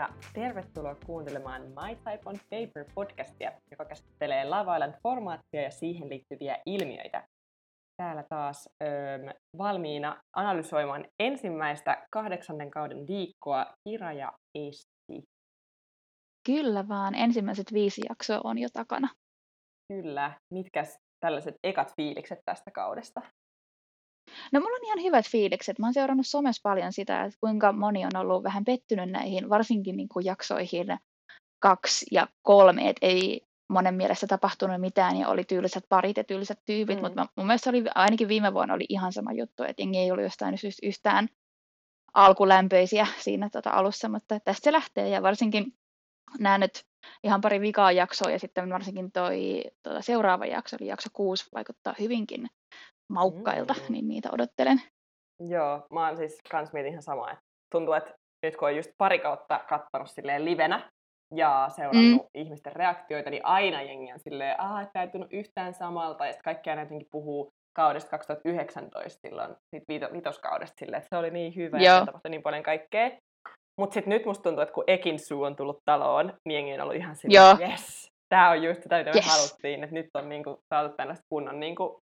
ja tervetuloa kuuntelemaan My Type on Paper podcastia, joka käsittelee Love Island-formaattia ja siihen liittyviä ilmiöitä. Täällä taas öö, valmiina analysoimaan ensimmäistä kahdeksannen kauden viikkoa Kira ja Esti. Kyllä vaan, ensimmäiset viisi jaksoa on jo takana. Kyllä. Mitkä tällaiset ekat fiilikset tästä kaudesta? No mulla on ihan hyvät fiilikset. Mä oon seurannut somessa paljon sitä, että kuinka moni on ollut vähän pettynyt näihin, varsinkin niin kuin jaksoihin kaksi ja kolme, että ei monen mielestä tapahtunut mitään ja oli tyyliset parit ja tyyliset tyypit, mm. mutta mun mielestä oli, ainakin viime vuonna oli ihan sama juttu, että jengi ei ollut jostain syystä yhtään alkulämpöisiä siinä tota alussa, mutta tästä se lähtee ja varsinkin nämä nyt ihan pari vikaa jaksoa ja sitten varsinkin toi tuota, seuraava jakso, eli jakso kuusi, vaikuttaa hyvinkin maukkailta, mm. niin niitä odottelen. Joo, mä oon siis kans mietin ihan samaa, että tuntuu, että nyt kun on just pari kautta kattanut silleen livenä ja seurannut mm. ihmisten reaktioita, niin aina jengi on silleen, että tämä ei tunnu yhtään samalta, ja sitten kaikki aina jotenkin puhuu kaudesta 2019 silloin, siitä viito, vitoskaudesta silleen, että se oli niin hyvä Joo. ja tapahtui niin paljon kaikkea. Mutta sitten nyt musta tuntuu, että kun Ekin suu on tullut taloon, niin jengi on ollut ihan silleen, yes, tämä on just sitä, mitä yes. me haluttiin, että nyt on niinku saatu tällaista kunnon niinku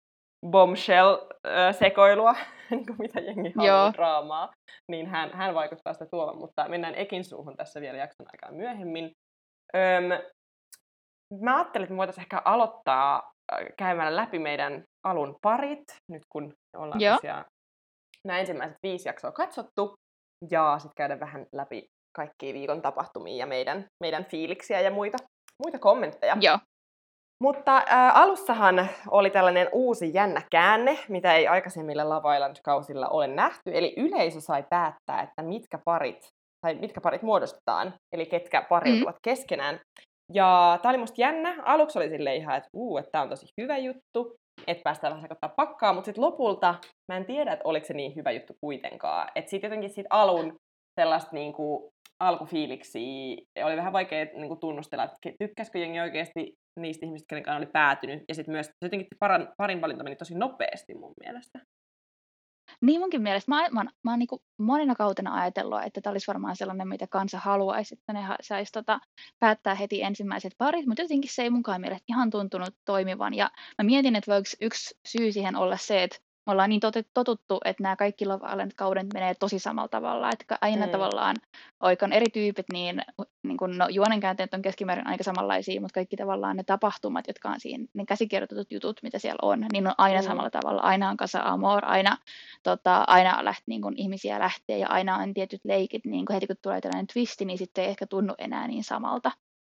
bombshell-sekoilua, niin mitä jengi haluaa draamaa, niin hän, hän vaikuttaa sitä tuovan, mutta mennään Ekin suuhun tässä vielä jakson aikaa myöhemmin. Öm, mä ajattelin, että me voitaisiin ehkä aloittaa käymällä läpi meidän alun parit, nyt kun ollaan Joo. tosiaan nämä ensimmäiset viisi jaksoa katsottu, ja sitten käydä vähän läpi kaikkia viikon tapahtumia ja meidän, meidän fiiliksiä ja muita, muita kommentteja. Joo. Mutta äh, alussahan oli tällainen uusi jännä käänne, mitä ei aikaisemmilla Love Island-kausilla ole nähty. Eli yleisö sai päättää, että mitkä parit, tai mitkä parit muodostetaan, eli ketkä pariutuvat mm. keskenään. Ja tämä oli musta jännä. Aluksi oli silleen ihan, että uu, että tämä on tosi hyvä juttu, että päästään vähän sekoittaa pakkaa, mutta sitten lopulta mä en tiedä, että oliko se niin hyvä juttu kuitenkaan. Että sitten jotenkin siitä alun sellaista niinku alkufiiliksiä oli vähän vaikea niinku tunnustella, että tykkäskö jengi oikeasti niistä ihmistä, kenen kanssa oli päätynyt. Ja sitten myös jotenkin paran, parin valinta meni tosi nopeasti mun mielestä. Niin munkin mielestä. Mä, mä, mä oon niin monina kautena ajatellut, että tämä olisi varmaan sellainen, mitä kansa haluaisi, että ne saisi tota, päättää heti ensimmäiset parit, mutta jotenkin se ei munkaan mielestä ihan tuntunut toimivan. Ja mä mietin, että voiko yksi syy siihen olla se, että me ollaan niin totuttu, että nämä kaikki Love Island-kaudet menee tosi samalla tavalla, että aina mm. tavallaan, vaikka on eri tyypit, niin, niin kun, no, juonenkäänteet on keskimäärin aika samanlaisia, mutta kaikki tavallaan ne tapahtumat, jotka on siinä, ne käsikirjoitetut jutut, mitä siellä on, niin on aina mm. samalla tavalla, aina on kasa amor, aina, tota, aina läht, niin kun ihmisiä lähtee ja aina on tietyt leikit, niin kun heti kun tulee tällainen twisti, niin sitten ei ehkä tunnu enää niin samalta.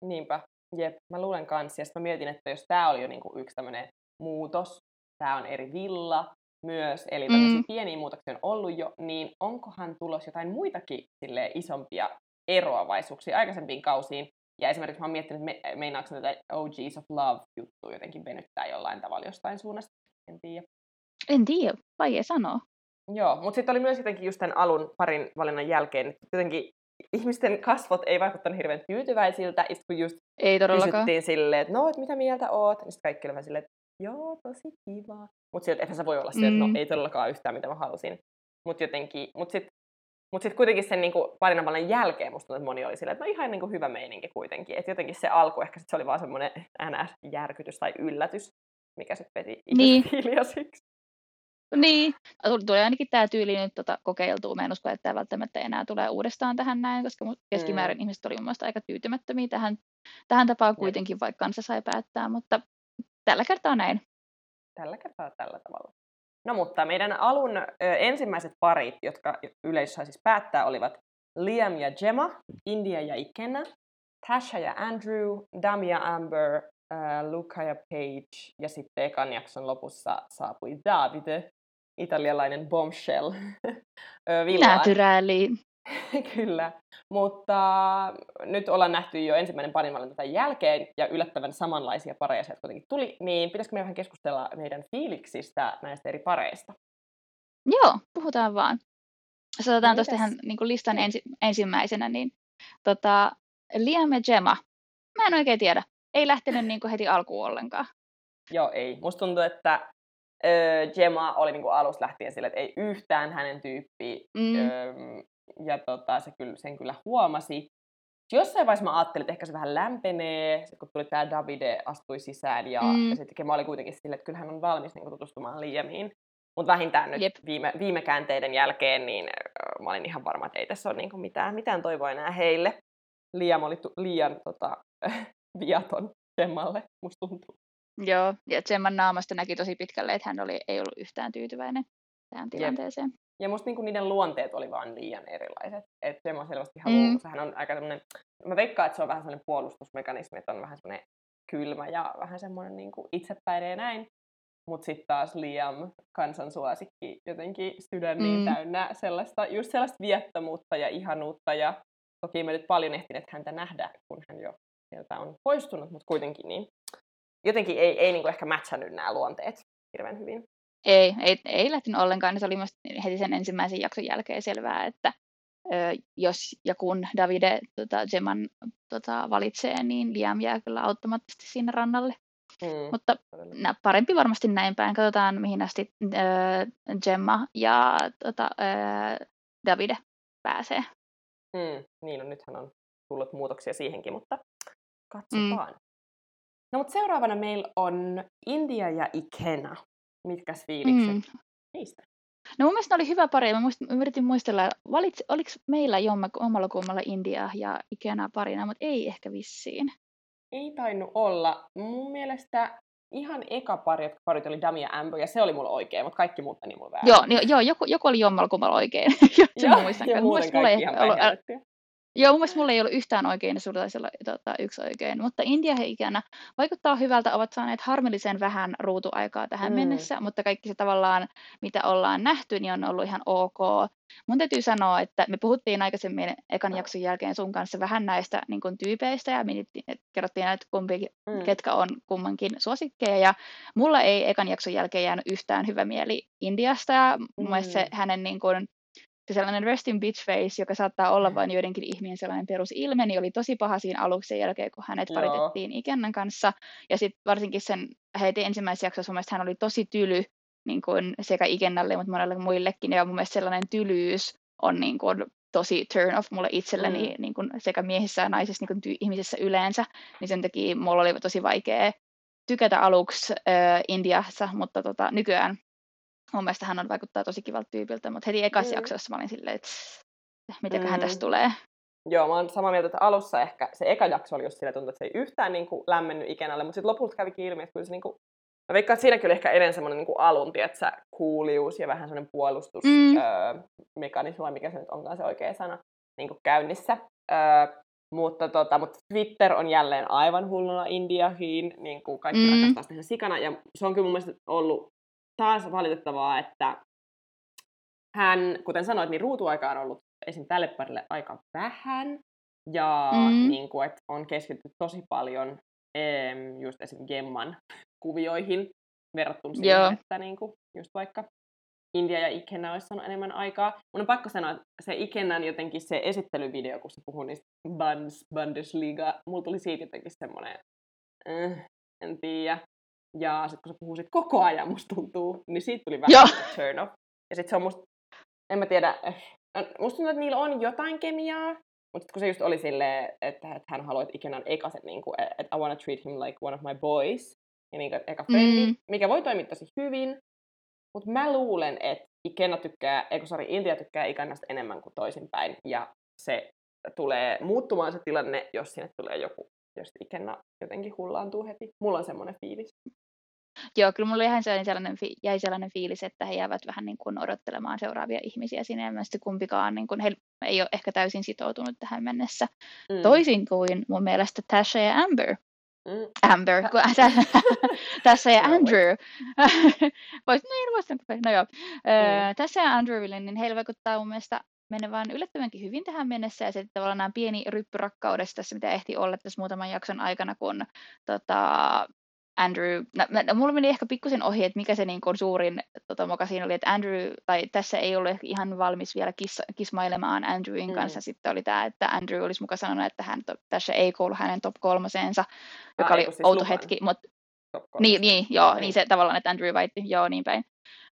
Niinpä, jep, mä luulen kanssa, ja mä mietin, että jos tämä oli jo niin kuin yksi tämmöinen muutos, tämä on eri villa, myös, eli tämmöisiä mm. pieniä muutoksia on ollut jo, niin onkohan tulos jotain muitakin sille isompia eroavaisuuksia aikaisempiin kausiin? Ja esimerkiksi mä oon miettinyt, että me, meinaako tätä OGs of Love-juttua jotenkin venyttää jollain tavalla jostain suunnasta, en tiedä. En tiedä, vaikea sanoa. Joo, mutta sitten oli myös jotenkin just tämän alun parin valinnan jälkeen, että jotenkin ihmisten kasvot ei vaikuttanut hirveän tyytyväisiltä, ja kun just ei todellakaan. kysyttiin silleen, että no, että mitä mieltä oot, niin sitten kaikki olivat silleen, että joo, tosi kiva. Mutta silti että se voi olla se, että no mm. ei todellakaan yhtään mitä mä halusin. Mutta jotenkin, mut sitten mut sit kuitenkin sen niinku parinavalinnan jälkeen musta tuntuu, että moni oli silleen, että no ihan niinku hyvä meininki kuitenkin. Että jotenkin se alku ehkä sit se oli vaan semmoinen NS-järkytys tai yllätys, mikä sitten veti niin. hiljaisiksi. Niin, tuli ainakin tämä tyyli nyt tota, kokeiltua. Mä en usko, että tämä välttämättä enää tulee uudestaan tähän näin, koska keskimäärin mm. ihmiset oli mun mielestä aika tyytymättömiä tähän, tähän tapaan kuitenkin, vaikka kansa sai päättää, mutta tällä kertaa näin. Tällä kertaa tällä tavalla. No mutta meidän alun ö, ensimmäiset parit, jotka yleisö sai siis päättää, olivat Liam ja Gemma, India ja Ikenna, Tasha ja Andrew, Dam ja Amber, äh, Luca ja Paige, ja sitten ekan jakson lopussa saapui Davide, italialainen bombshell. Naturali. Kyllä, mutta nyt ollaan nähty jo ensimmäinen parinvalinta tämän jälkeen, ja yllättävän samanlaisia pareja sieltä kuitenkin tuli, niin pitäisikö me vähän keskustella meidän fiiliksistä näistä eri pareista? Joo, puhutaan vaan. Jos otetaan no, tuosta ihan niin kuin listan ensi, ensimmäisenä, niin tota, Liam ja Gemma. Mä en oikein tiedä. Ei lähtenyt niin kuin heti alkuun ollenkaan. Joo, ei. Musta tuntuu, että öö, Gemma oli niin kuin alusta lähtien sille, että ei yhtään hänen tyyppi. Mm. Öö, ja tota, se kyllä, sen kyllä huomasi. jossain vaiheessa mä ajattelin, että ehkä se vähän lämpenee, sit kun tuli tämä Davide, astui sisään ja, Mm. ja sitten mä olin kuitenkin silleen, että kyllähän on valmis niin tutustumaan Liamiin. Mutta vähintään nyt Jep. viime, viime käänteiden jälkeen, niin äh, mä olin ihan varma, että ei tässä ole niin mitään, mitään toivoa enää heille. Liam oli tu- liian tota, viaton Gemmalle, musta tuntuu. Joo, ja Gemman naamasta näki tosi pitkälle, että hän oli, ei ollut yhtään tyytyväinen tähän tilanteeseen. Ja musta niinku niiden luonteet oli vaan liian erilaiset. Et Gemma selvästi haluaa, Mm. mm. hän on aika tämmönen, mä veikkaan, että se on vähän sellainen puolustusmekanismi, että on vähän semmoinen kylmä ja vähän semmoinen niinku itsepäinen ja näin. Mutta sitten taas Liam, kansan suosikki, jotenkin sydän niin Mm. täynnä sellaista, just sellaista viettomuutta ja ihanuutta. Ja toki me nyt paljon ehtineet häntä nähdä, kun hän jo sieltä on poistunut, mutta kuitenkin niin jotenkin ei, ei niinku ehkä matchannut nämä luonteet hirveän hyvin. Ei, ei, ei lähtenyt ollenkaan. Se oli musta heti sen ensimmäisen jakson jälkeen selvää, että ö, jos ja kun Davide tota, Gemman tota, valitsee, niin Liam jää kyllä automaattisesti sinne rannalle. Mm, Mutta nä, parempi varmasti näin päin. Katsotaan, mihin asti ö, Gemma ja tota, ö, Davide pääsee. Mm, niin, no nythän on tullut muutoksia siihenkin, mutta katsotaan. Mm. No mutta seuraavana meillä on India ja Ikena. Mitkäs fiilikset Mm. niistä? No mun mielestä ne oli hyvä pari. Mä, muist, mä yritin muistella, valitsi, oliko meillä jomma, ommalla kummalla India ja Ikena parina, mutta ei ehkä vissiin. Ei tainnut olla. Mun mielestä ihan eka pari, jotka parit oli Dami ja Amber, ja se oli mulla oikein, mutta kaikki muut meni mulla väärin. Joo, niin, joo joku, joku oli jommalla kummalla oikein. Muistan. ja muuten mulla kaikki ihan ollut. Joo, mun mielestä mulla ei ollut yhtään oikein, ja sulla taisi olla tota, yksi oikein. Mutta India he ikänä vaikuttaa hyvältä, ovat saaneet harmillisen vähän ruutuaikaa tähän Mm. mm. mennessä, mutta kaikki se tavallaan, mitä ollaan nähty, niin on ollut ihan ok. Mun täytyy sanoa, että me puhuttiin aikaisemmin ekan jakson jälkeen sun kanssa vähän näistä niin kuin, tyypeistä, ja mietittiin, että kerrottiin, että kumpikin, Mm. mm. ketkä on kummankin suosikkeja, ja mulla ei ekan jakson jälkeen jäänyt yhtään hyvä mieli Indiasta, ja mun mielestä se Mm. hänen niin kuin, se sellainen resting bitch face, joka saattaa olla vain joidenkin ihmien sellainen perusilme, niin oli tosi paha siinä aluksi sen jälkeen, kun hänet Joo. paritettiin Ikennan kanssa. Ja sitten varsinkin sen heti ensimmäisessä jaksossa mun mielestä hän oli tosi tyly niin kuin sekä Ikennalle, mutta monelle muillekin. Ja mun mielestä sellainen tylyys on niin kuin tosi turn off mulle itselleni Mm. niin kuin sekä miehissä ja naisissa niin kuin ty- ihmisissä yleensä. Niin sen takia mulla oli tosi vaikea tykätä aluksi äh, Indiassa, mutta tota, nykyään mun mielestä hän on vaikuttaa tosi kivalta tyypiltä, mutta heti ekassa Mm. jaksossa mä olin silleen, että mitäköhän Mm. tästä tulee. Joo, mä oon samaa mieltä, että alussa ehkä se eka jakso oli just sillä tuntui, että se ei yhtään niin kuin, lämmennyt Ikenalle, mutta sitten lopulta kävikin ilmi, että kyllä se niin kuin, mä veikkaan, että siinäkin oli ehkä edelleen semmoinen niin kuin alun, tietsä, kuulius ja vähän semmoinen puolustusmekanismi, Mm. öö, mikä se nyt onkaan se oikea sana, niin kuin käynnissä. Öö, mutta, tota, mutta Twitter on jälleen aivan hulluna Indiahiin, niin kuin kaikki Mm. rakastaa sitä sikana, ja se on kyllä mun mielestä ollut taas valitettavaa, että hän, kuten sanoit, niin ruutuaika on ollut esim. tälle parille aika vähän, ja Mm. niin kuin, että on keskitytty tosi paljon em, just esim. Gemman kuvioihin verrattuna siihen, Joo. että niin kuin, just vaikka India ja Ikenna olisi saanut enemmän aikaa. Mun on pakko sanoa, että se Ikennan jotenkin se esittelyvideo, kun se puhuu niistä Buns, Bundesliga, mulla tuli siitä jotenkin semmoinen, äh, en tiedä. Ja sitten kun se puhuu siitä koko ajan, musta tuntuu, niin siitä tuli vähän Joo. turn off. Ja sitten se on musta, en mä tiedä, eh, musta tuntuu, että niillä on jotain kemiaa, mutta kun se just oli silleen, että, että hän haluaa, että Ikenan ekasen, niin kuin, että I wanna treat him like one of my boys, ja niin kuin, että eka frendi, Mm. mikä voi toimia tosi hyvin, mutta mä luulen, että Ikenna tykkää, eikö sorry, Intia tykkää Ikennasta enemmän kuin toisinpäin, ja se tulee muuttumaan se tilanne, jos sinne tulee joku, jos Ikenna jotenkin hullaantuu heti. Mulla on semmoinen fiilis. Joo, kyllä mulla ihan sellainen, sellainen, jäi sellainen fiilis, että he jäävät vähän niin kuin odottelemaan seuraavia ihmisiä sinne, ja mielestäni kumpikaan niin kuin, he ei ole ehkä täysin sitoutunut tähän mennessä. Mm. Toisin kuin mun mielestä Tasha ja Amber. Mm. Amber, kun, tässä ja Andrew. Vois, niin, voisin, no joo. Mm. tässä ja Andrewille, niin heillä vaikuttaa mun mielestä menevän yllättävänkin hyvin tähän mennessä, ja sitten tavallaan nämä pieni ryppy rakkaudesta tässä, mitä ehti olla tässä muutaman jakson aikana, kun tota, Andrew, no, mulla meni ehkä pikkusen ohi, että mikä se niin kuin suurin tota, moka siinä oli, että Andrew, tai tässä ei ollut ehkä ihan valmis vielä kis, kismailemaan Andrewin Mm. kanssa. Sitten oli tämä, että Andrew olisi muka sanonut, että hän, to, tässä ei kuulu hänen top kolmoseensa, joka Ah, oli siis outo Lukan hetki, mutta niin, niin, joo, Niin. niin se tavallaan, että Andrew väitti, joo, niin päin.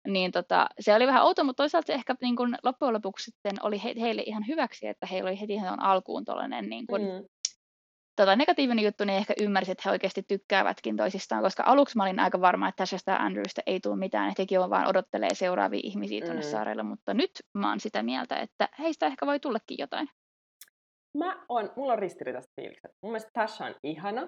Niin tota, se oli vähän outo, mutta toisaalta se ehkä niin kun loppujen lopuksi sitten oli he, heille ihan hyväksi, että heillä oli heti ihan alkuun tuollainen niin kun, mm. Tota, negatiivinen juttu, niin ehkä ymmärsi, että he oikeasti tykkäävätkin toisistaan, koska aluksi mä olin aika varma, että tässä Andrewsta ei tule mitään, että hekin on vaan odottelee seuraavia ihmisiä tuonne mm. saarelle, mutta nyt mä oon sitä mieltä, että heistä ehkä voi tullakin jotain. Mä on, mulla on ristiriitaiset fiilikset. Mun mielestä Tasha on ihana,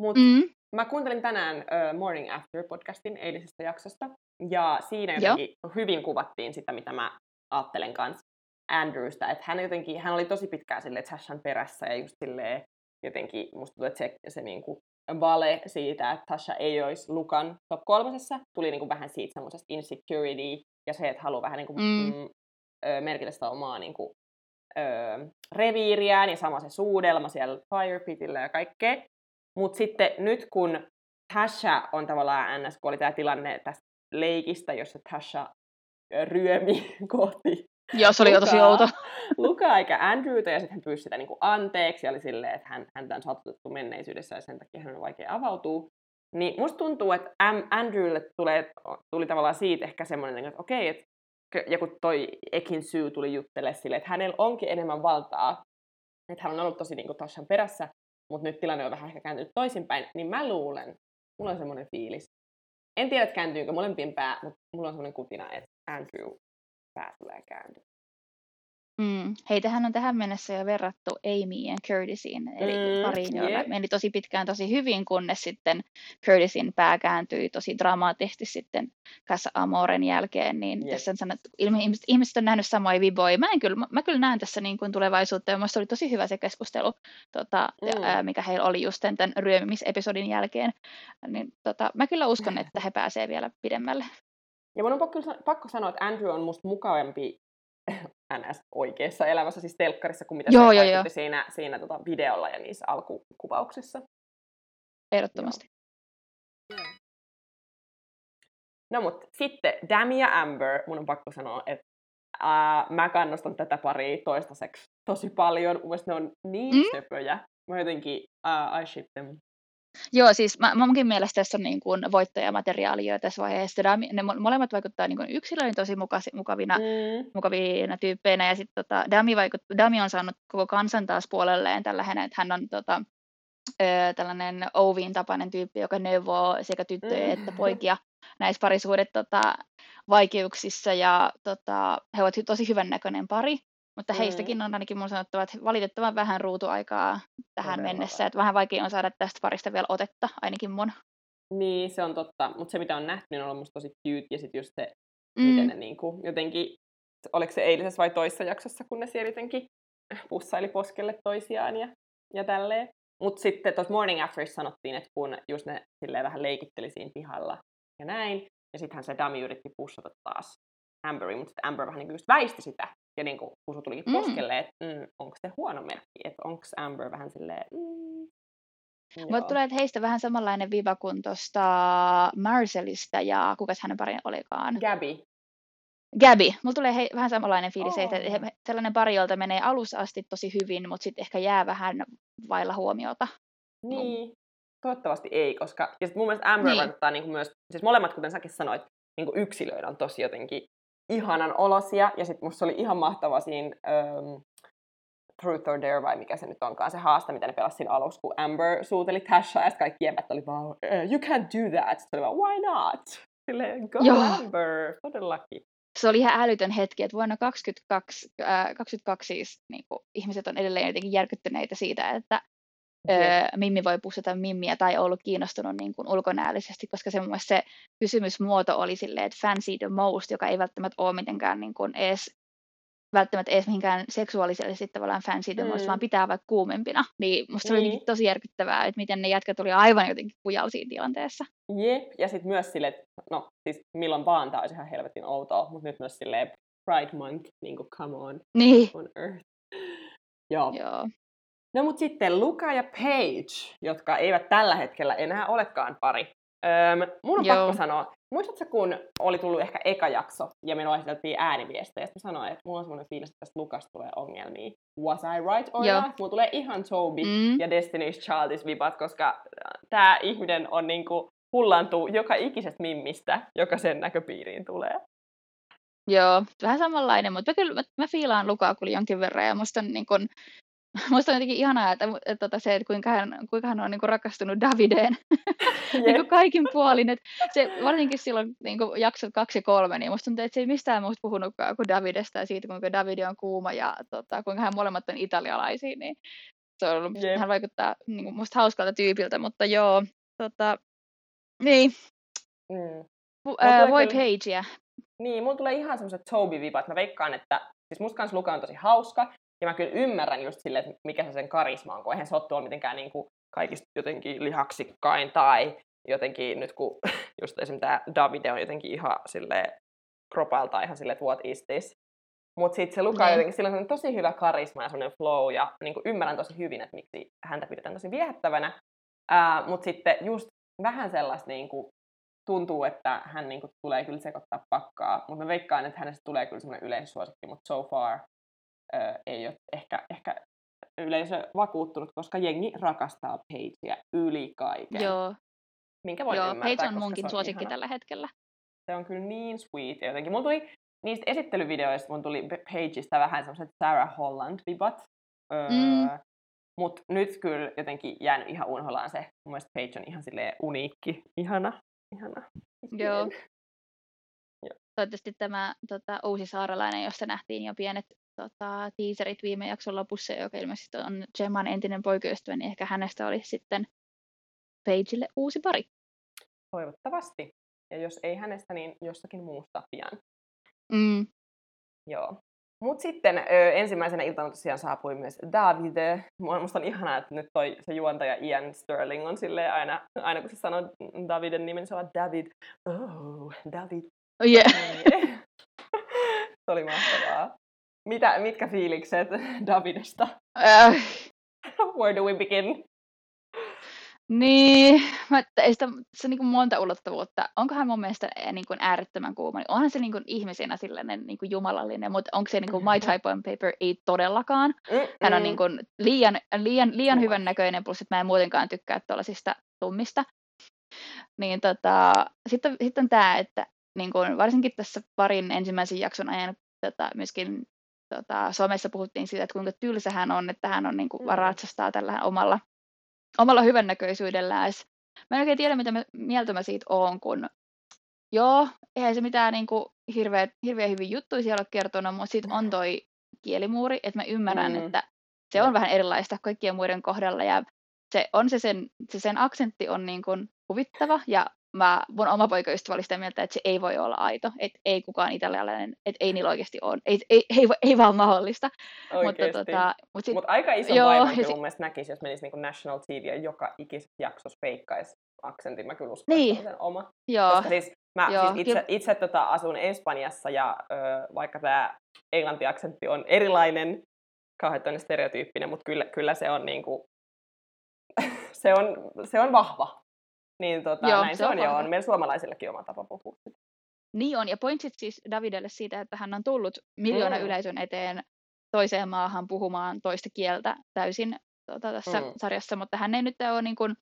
mutta mm. mä kuuntelin tänään uh, Morning After podcastin eilisestä jaksosta, ja siinä jotenkin Joo. hyvin kuvattiin sitä, mitä mä ajattelen kanssa Andrewsta, että hän jotenkin, hän oli tosi pitkään silleen Tashan perässä, ja just silleen jotenkin musta tuntuu, että se, se niinku vale siitä, että Tasha ei olisi Lukan top kolmosessa, tuli niinku vähän siitä semmoisesta insecurity, ja se, että haluaa vähän niinku, mm. Mm, merkitä sitä omaa niinku, ö, reviiriään ja sama se suudelma siellä Firepitillä ja kaikkea. Mutta sitten nyt kun Tasha on tavallaan NS, kun oli tämä tilanne tästä leikistä, jossa Tasha ryömi kohti Joo, se oli jo tosi outo. Lukaa eikä Andrewta, ja sitten hän pyysi sitä niin kuin anteeksi, ja oli silleen, että hän, häntä on satutettu menneisyydessä, ja sen takia hän on vaikea avautua. Niin musta tuntuu, että Andrewlle tulee, tuli tavallaan siitä ehkä semmoinen, että okei, että ja kun toi Ekin syy tuli juttele sille, että hänellä onkin enemmän valtaa, että hän on ollut tosi niin kuin perässä, mutta nyt tilanne on vähän ehkä kääntynyt toisinpäin, niin mä luulen, mulla on semmoinen fiilis. En tiedä, että kääntyykö molempien pää, mutta mulla on semmoinen kutina, että Andrew pää tulee kääntyä. Mm. Heitähän on tähän mennessä jo verrattu Amyien Curtisiin, eli mm, pariin, joilla yeah. meni tosi pitkään tosi hyvin, kunnes sitten Curtisin pää kääntyi tosi dramaattisesti sitten Casa Amoren jälkeen, niin yeah. tässä on sanottu, ihmiset, ihmiset on nähnyt samoja viboja. Mä, en kyllä, mä, mä kyllä näen tässä niin kuin tulevaisuutta, ja mielestäni oli tosi hyvä se keskustelu, tota, mm. ää, mikä heillä oli just tämän ryömimisepisodin jälkeen. Niin, tota, mä kyllä uskon, että he pääsee vielä pidemmälle. Ja mun on pakko, pakko sanoa, että Andrew on musta mukavampi NS oikeassa elämässä, siis telkkarissa, kuin mitä joo, se joo, joo. siinä, siinä tota videolla ja niissä alkukuvauksissa. Ehdottomasti. Joo. No mutta sitten Dami ja Amber, mun on pakko sanoa, että ää, mä kannustan tätä paria toistaiseksi tosi paljon. Mun ne on niin mm? söpöjä. Mä jotenkin, uh, I ship them. Joo, siis mä, munkin mielestä tässä on niin kuin voittajamateriaalia jo tässä vaiheessa. Ne molemmat vaikuttaa niin kuin yksilöin tosi mukasi, mukavina, mm. mukavina tyyppeinä. Ja sitten tota, Dami, vaikut, Dami on saanut koko kansan taas puolelleen tällä hänen, että hän on tota, ö, tällainen Ovin tapainen tyyppi, joka neuvoo sekä tyttöjä mm. että poikia näissä parisuudet tota, vaikeuksissa. Ja tota, he ovat tosi hyvän näköinen pari. Mutta mm. heistäkin on ainakin mun sanottava, että valitettavan vähän ruutuaikaa tähän Todella mennessä. Että vähän vaikea on saada tästä parista vielä otetta, ainakin mun. Niin, se on totta. Mutta se, mitä on nähty, niin on ollut musta tosi cute. Ja sitten just se, mm. miten ne niin kuin, jotenkin, oliko se eilisessä vai toisessa jaksossa, kun ne siellä jotenkin pussaili poskelle toisiaan ja, ja tälleen. Mutta sitten tuossa Morning Afterissa sanottiin, että kun just ne silleen vähän leikitteli siinä pihalla ja näin, ja sittenhän se Dami yritti pussata taas Amberiin, mutta Amber vähän niin kuin just väisti sitä, ja niin kuin Kusu tuli mm. poskelle, että mm, onko se huono merkki, että onko Amber vähän silleen... Mm, Mutta tulee, että heistä vähän samanlainen viva kuin tuosta Marcelista ja kuka hänen parin olikaan? Gabby. Gabby. Mulla tulee he, vähän samanlainen fiilis, oh. että he, sellainen pari, jolta menee alussa asti tosi hyvin, mutta sitten ehkä jää vähän vailla huomiota. Niin, toivottavasti ei, koska ja sit mun mielestä Amber niin. vaikuttaa niin kuin myös, siis molemmat, kuten säkin sanoit, niin kuin yksilöitä on tosi jotenkin ihanan olosia. Ja sitten musta oli ihan mahtava siinä um, Truth or Dare, vai mikä se nyt onkaan, se haaste, mitä ne pelasi siinä alussa, kun Amber suuteli Tasha, ja kaikki jäbät oli vaan, uh, you can't do that. Sitten oli vaan, why not? Silleen, go Joo. Amber, todellakin. Se oli ihan älytön hetki, että vuonna 2022, äh, 22 siis niin kuin, ihmiset on edelleen jotenkin järkyttyneitä siitä, että öö, Mimmi voi pussata Mimmiä tai ollut kiinnostunut niin kuin ulkonäöllisesti, koska se, se kysymysmuoto oli silleen, että fancy the most, joka ei välttämättä ole mitenkään niin kuin edes välttämättä edes mihinkään seksuaalisesti tavallaan fancy the most, mm. vaan pitää vaikka kuumempina. Niin musta niin. se oli niin. tosi järkyttävää, että miten ne jätkät tuli aivan jotenkin kujalla siinä tilanteessa. Jep, ja sitten myös silleen, että no siis milloin vaan tämä olisi ihan helvetin outoa, mutta nyt myös silleen Pride Month, niin kuin come on, niin. on earth. Joo. Joo. No mutta sitten Luka ja Paige, jotka eivät tällä hetkellä enää olekaan pari. Öm, mun on Joo. pakko sanoa, muistatko kun oli tullut ehkä eka jakso ja me laiteltiin ääniviestejä, ja sanoin, että mulla on semmoinen fiilis, että tästä Lukasta tulee ongelmia. Was I right or Joo. not? Mulla tulee ihan Toby mm. ja Destiny's Childish vibat, koska tämä ihminen on niinku hullaantuu joka ikisestä mimmistä, joka sen näköpiiriin tulee. Joo, vähän samanlainen, mutta mä kyllä mä, mä fiilaan Lukaku jonkin verran ja musta on, niin kun, musta on jotenkin ihanaa, että, että, että tota se, että kuinka hän, kuinka hän on niin kuin rakastunut Davideen niin kuin kaikin puolin. Että se, varsinkin silloin niin kuin jaksot kaksi ja kolme, niin musta tuntuu, että se ei mistään muusta puhunutkaan kuin Davidesta ja siitä, kuinka David on kuuma ja tota, kuinka hän molemmat on italialaisia. Niin se on ollut, hän vaikuttaa niin kuin, musta hauskalta tyypiltä, mutta joo, tota, niin. Mm. Voi Pagea. Niin, mulla tulee ihan semmoiset Toby-vipat. Mä veikkaan, että siis musta kanssa Luka on tosi hauska, ja mä kyllä ymmärrän just silleen, että mikä se sen karisma on, kun eihän se ole tuolla mitenkään niin kuin kaikista jotenkin lihaksikkain tai jotenkin nyt kun just esimerkiksi tämä Davide on jotenkin ihan sille kropalta ihan silleen, että what is this? Mutta sitten se Luka on niin. jotenkin, sillä on tosi hyvä karisma ja sellainen flow, ja niin kuin ymmärrän tosi hyvin, että miksi häntä pidetään tosi viehättävänä. Mutta sitten just vähän sellaista niin kuin, tuntuu, että hän niin kuin, tulee kyllä sekoittaa pakkaa, mutta mä veikkaan, että hänestä tulee kyllä semmoinen yleissuosikki, mutta so far ö, ei ole ehkä, ehkä yleisö vakuuttunut, koska jengi rakastaa Pagea yli kaiken. Joo. Minkä voin Joo, ymmärtää, Page on munkin suosikki ihana. tällä hetkellä. Se on kyllä niin sweet. Ja jotenkin mulla tuli niistä esittelyvideoista, mun tuli Pageista vähän semmoiset Sarah Holland-vibat. Öö, mm. Mutta nyt kyllä jotenkin jäänyt ihan unholaan se. Mun mielestä Page on ihan silleen uniikki. Ihana. Ihana. Joo. Toivottavasti tämä tota, uusi saaralainen, josta nähtiin jo pienet tota, teaserit viime jakson lopussa, joka ilmeisesti on Gemman entinen poikaystävä, niin ehkä hänestä olisi sitten Pageille uusi pari. Toivottavasti. Ja jos ei hänestä, niin jostakin muusta pian. Mm. Joo. Mutta sitten ö, ensimmäisenä iltana tosiaan saapui myös Davide. Musta on ihanaa, että nyt toi, se juontaja Ian Sterling on silleen aina, aina kun se sanoo Daviden nimen, niin se on David. Oh, David. Oh, yeah. se oli mahtavaa. Mitä, mitkä fiilikset Davidesta? Uh. Where do we begin? Niin, mä, ei sitä, se on niin kuin monta ulottuvuutta. Onko hän mun mielestä eh, niin kuin äärettömän kuuma? Niin onhan se niin kuin ihmisenä sellainen niin kuin jumalallinen, mutta onko se niin kuin My Type on Paper? Ei todellakaan. Hän on niin kuin liian, liian, liian hyvän näköinen, plus että mä en muutenkaan tykkää tuollaisista tummista. Niin tota, sitten, sitten on tämä, että niin kuin, varsinkin tässä parin ensimmäisen jakson ajan tota, myöskin tota, somessa puhuttiin siitä, että kuinka tylsä hän on, että hän on niin kuin, ratsastaa tällä omalla omalla hyvännäköisyydellään. Mä en oikein tiedä, mitä mä, mieltä mä siitä oon, kun joo, eihän se mitään niin kuin, hirveä, hirveä hyvin juttuja siellä ole kertonut, mutta sitten on toi kielimuuri, että mä ymmärrän, mm. että se on vähän erilaista kaikkien muiden kohdalla ja se, on se, sen, se sen aksentti on niin kuin huvittava ja mä, mun oma poikaystävä oli sitä mieltä, että se ei voi olla aito, että ei kukaan italialainen, että ei niillä oikeasti ole, ei, ei, ei, ei vaan mahdollista. Mutta, tota, mut sit, Mut aika iso joo, vaivan kyllä mun mielestä näkisi, jos menisi niin National TV ja joka ikisessä jaksossa feikkaisi aksentin. Mä kyllä uskon, niin. että sen oma. Joo. Koska siis mä joo, siis itse, itse tota, asun Espanjassa ja ö, vaikka tämä englanti-aksentti on erilainen, kauhean stereotyyppinen, mutta kyllä, kyllä se on niin kuin, se on, se on vahva. Niin tota, joo, näin se on, joo, on meillä suomalaisillekin oma tapa puhua. Niin on, ja pointsit siis Davidelle siitä, että hän on tullut miljoona mm. yleisön eteen toiseen maahan puhumaan toista kieltä täysin tota, tässä mm. sarjassa, mutta hän ei nyt ole niin kuin,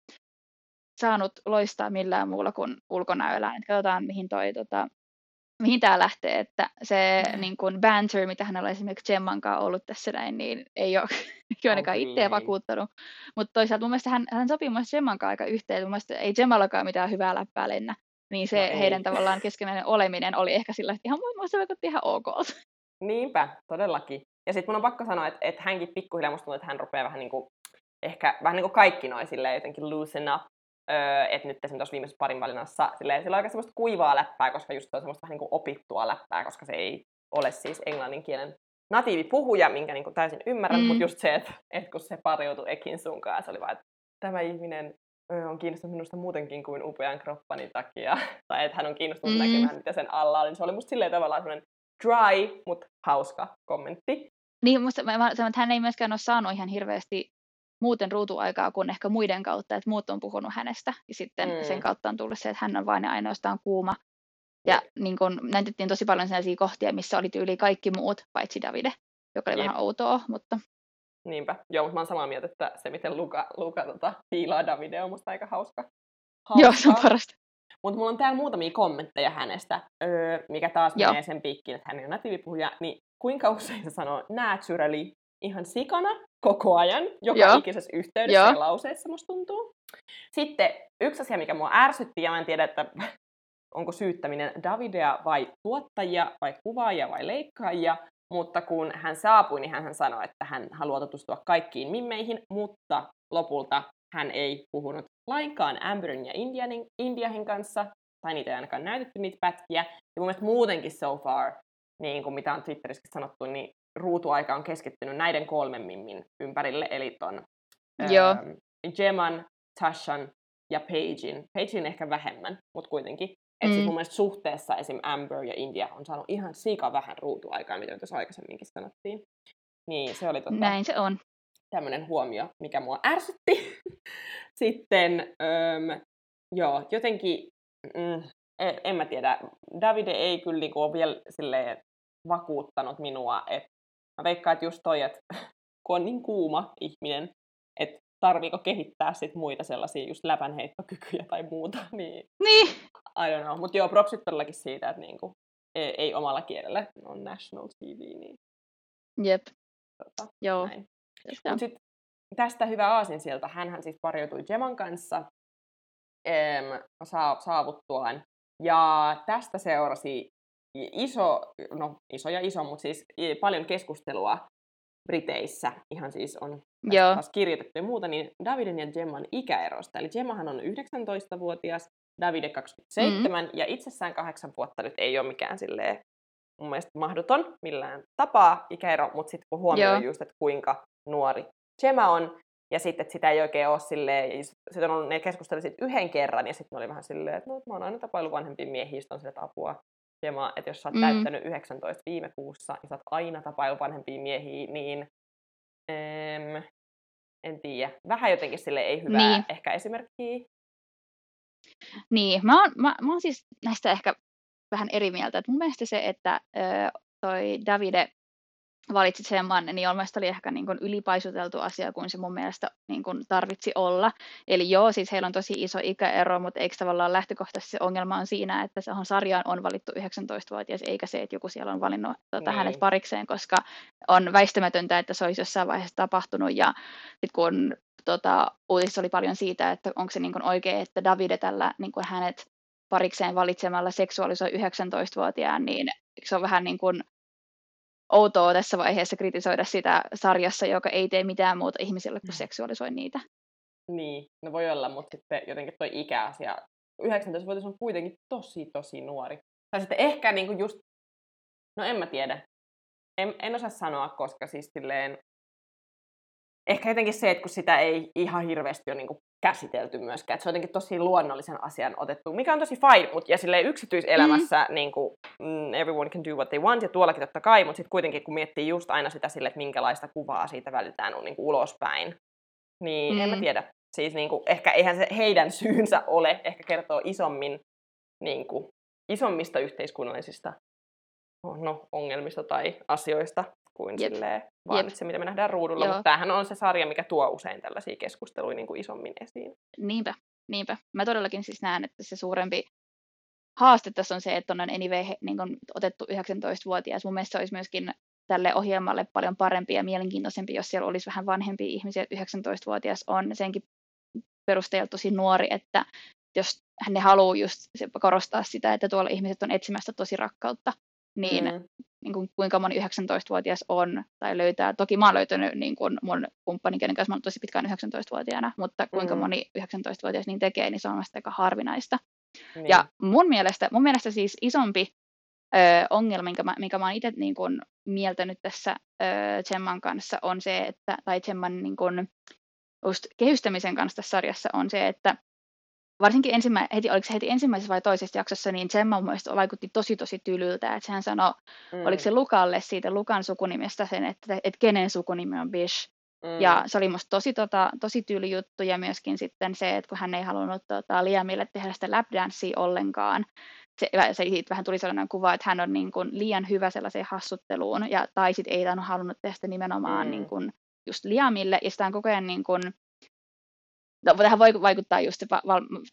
saanut loistaa millään muulla kuin ulkonäöllä. Katsotaan, mihin toi tota, mihin tämä lähtee, että se mm. niin kun banter, mitä hänellä on esimerkiksi Gemman kanssa ollut tässä näin, niin ei ole, ei ainakaan okay. itseä vakuuttanut. Mutta toisaalta mun mielestä hän, hän sopii mun Gemman kanssa aika yhteen, mun mielestä ei Gemmallakaan mitään hyvää läppää lennä. Niin se no heidän tavallaan keskenäinen oleminen oli ehkä sillä, että ihan mun mielestä vaikutti ihan ok. Niinpä, todellakin. Ja sitten mun on pakko sanoa, että, että hänkin pikkuhiljaa musta tuntuu, että hän rupeaa vähän niin kuin, ehkä vähän niin kuin kaikki noin silleen jotenkin loosen up Öö, että nyt esimerkiksi tuossa viimeisessä parin valinnassa silleen, sillä on aika semmoista kuivaa läppää, koska just se on semmoista vähän niin kuin opittua läppää, koska se ei ole siis englannin kielen natiivipuhuja, minkä niin kuin täysin ymmärrän, mm. mutta just se, että, että kun se pariutui Ekin sunkaan, se oli vaan, että tämä ihminen on kiinnostunut minusta muutenkin kuin upean kroppani takia, tai että hän on kiinnostunut mm. näkemään, mitä sen alla oli. Se oli musta silleen tavallaan semmoinen dry, mutta hauska kommentti. Niin, musta mä, mä sanon, että hän ei myöskään ole saanut ihan hirveästi muuten ruutuaikaa kuin ehkä muiden kautta, että muut on puhunut hänestä. Ja sitten mm. sen kautta on tullut se, että hän on vain ja ainoastaan kuuma. Ja niin kun, näytettiin tosi paljon sellaisia kohtia, missä oli yli kaikki muut, paitsi Davide, joka oli Jep. vähän outoa, mutta... Niinpä. Joo, mutta mä oon samaa mieltä, että se, miten Luka, Luka tota, fiilaa Davide, on musta aika hauska. hauska. Joo, se on parasta. Mutta mulla on täällä muutamia kommentteja hänestä, öö, mikä taas Joo. menee sen piikkiin, että hän on natiivipuhuja, niin kuinka usein se sanoo naturally ihan sikana koko ajan, joka Joo. ikisessä yhteydessä Joo. ja lauseessa musta tuntuu. Sitten yksi asia, mikä mua ärsytti, ja mä en tiedä, että onko syyttäminen Davidea vai tuottajia vai kuvaajia vai leikkaajia, mutta kun hän saapui, niin hän sanoi, että hän haluaa tutustua kaikkiin mimmeihin, mutta lopulta hän ei puhunut lainkaan Amberin ja Indianin, Indiahin kanssa, tai niitä ei ainakaan näytetty niitä pätkiä. Ja mun mielestä muutenkin so far, niin kuin mitä on Twitterissä sanottu, niin ruutuaika on keskittynyt näiden kolmen mimmin ympärille, eli ton Joo. ähm, Tashan ja Pagein. Pagein ehkä vähemmän, mutta kuitenkin. Et mm. Mm. mun mielestä suhteessa esim. Amber ja India on saanut ihan sika vähän ruutuaikaa, mitä tuossa aikaisemminkin sanottiin. Niin se oli tota, Näin se on. tämmöinen huomio, mikä mua ärsytti. Sitten, öm, joo, jotenkin, mm, en, en mä tiedä, Davide ei kyllä niinku ole vielä silleen vakuuttanut minua, että mä veikkaan, että just toi, että kun on niin kuuma ihminen, että tarviiko kehittää sit muita sellaisia just läpänheittokykyjä tai muuta, niin Niin. I don't know. Mutta joo, propsit todellakin siitä, että niinku, ei, ei omalla kielellä on national TV, niin Jep. tota, Joo. näin. Tästä. Mut sit tästä hyvä aasin sieltä. Hänhän siis pariutui Jeman kanssa saa, saavuttuaan. Ja tästä seurasi iso, no iso ja iso, mutta siis paljon keskustelua Briteissä. Ihan siis on Joo. taas kirjoitettu ja muuta, niin Daviden ja Gemman ikäerosta. Eli Gemmahan on 19-vuotias, Davide 27, mm. ja itsessään kahdeksan vuotta nyt ei ole mikään silleen mun mielestä mahdoton millään tapaa ikäero, mutta sitten kun huomioi Joo. just, että kuinka nuori Gemma on, ja sitten, että sitä ei oikein ole silleen, sitten on ne keskusteli sit yhden kerran, ja sitten oli vähän silleen, että no, mä oon aina tapailu vanhempia miehiä, on sille, että Gemma, että jos sä oot Mm. täyttänyt 19 viime kuussa, ja sä oot aina tapailu vanhempia miehiä, niin em, en tiedä, vähän jotenkin sille ei hyvää Niin. ehkä esimerkkiä. Niin, mä oon, mä, mä oon siis näistä ehkä vähän eri mieltä. Et mun mielestä se, että ö, toi Davide valitsi Semman, niin mun mielestä oli ehkä niin kuin ylipaisuteltu asia, kuin se mun mielestä niin kuin tarvitsi olla. Eli joo, siis heillä on tosi iso ikäero, mutta eikö tavallaan lähtökohtaisesti se ongelma on siinä, että sahon sarjaan on valittu 19-vuotias, eikä se, että joku siellä on valinnut tota, Niin. hänet parikseen, koska on väistämätöntä, että se olisi jossain vaiheessa tapahtunut. Ja sitten kun tota, uutisissa oli paljon siitä, että onko se niin kuin oikein, että Davide tällä niin kuin hänet parikseen valitsemalla seksuaalisoi 19-vuotiaan, niin se on vähän niin kuin outoa tässä vaiheessa kritisoida sitä sarjassa, joka ei tee mitään muuta ihmisille kuin seksuaalisoi niitä. Niin, no voi olla, mutta sitten jotenkin toi ikäasia, 19-vuotias on kuitenkin tosi, tosi nuori. Tai sitten ehkä niinku just, no en mä tiedä. En, en osaa sanoa, koska siis silleen, ehkä jotenkin se, että kun sitä ei ihan hirveästi ole niinku käsitelty myöskään, että se on jotenkin tosi luonnollisen asian otettu, mikä on tosi fine, mutta ja silleen yksityiselämässä mm. niinku, mm, everyone can do what they want, ja tuollakin totta kai, mutta sitten kuitenkin kun miettii just aina sitä sille, että minkälaista kuvaa siitä välitetään niinku ulospäin, niin mm. en mä Mm. tiedä. Siis niinku, ehkä eihän se heidän syynsä ole, ehkä kertoo isommin, niinku, isommista yhteiskunnallisista no, ongelmista tai asioista kuin Jep. silleen, vaan Jep. Jep. se, mitä me nähdään ruudulla. Joo. Mutta tämähän on se sarja, mikä tuo usein tällaisia keskusteluja niin kuin isommin esiin. Niinpä, niinpä. Mä todellakin siis näen, että se suurempi haaste tässä on se, että on anyway niin kun otettu 19-vuotias. Mun mielestä se olisi myöskin tälle ohjelmalle paljon parempi ja mielenkiintoisempi, jos siellä olisi vähän vanhempia ihmisiä. 19-vuotias on senkin perusteella tosi nuori, että jos ne haluaa just korostaa sitä, että tuolla ihmiset on etsimästä tosi rakkautta, niin, mm. niin kuin, kuinka moni 19-vuotias on tai löytää. Toki mä oon löytänyt niin kuin mun kumppanin, kenen kanssa mä oon tosi pitkään 19-vuotiaana, mutta kuinka Mm. moni 19-vuotias niin tekee, niin se on vasta aika harvinaista. Niin. Ja mun mielestä, mun mielestä siis isompi ö, ongelma, minkä mä, minkä mä oon itse niin kun mieltänyt tässä ö, Gemman kanssa, on se, että, tai Gemman niin just kehystämisen kanssa tässä sarjassa on se, että varsinkin ensimmä, heti, oliko se heti ensimmäisessä vai toisessa jaksossa, niin Gemma mun mielestä vaikutti tosi tosi tylyltä, että sehän sanoi, mm. oliko se Lukalle siitä Lukan sukunimestä sen, että, että kenen sukunimi on Bish, mm. ja se oli musta tosi, tota, tosi tyyli juttu ja myöskin sitten se, että kun hän ei halunnut tota, Liamille tehdä sitä lapdancea ollenkaan, se, se siitä vähän tuli sellainen kuva, että hän on niin kuin liian hyvä sellaiseen hassutteluun ja tai sitten ei tainnut halunnut tehdä sitä nimenomaan Mm. niin kuin just Liamille ja sitä on koko ajan niin kuin, no, tähän voi vaikuttaa just se,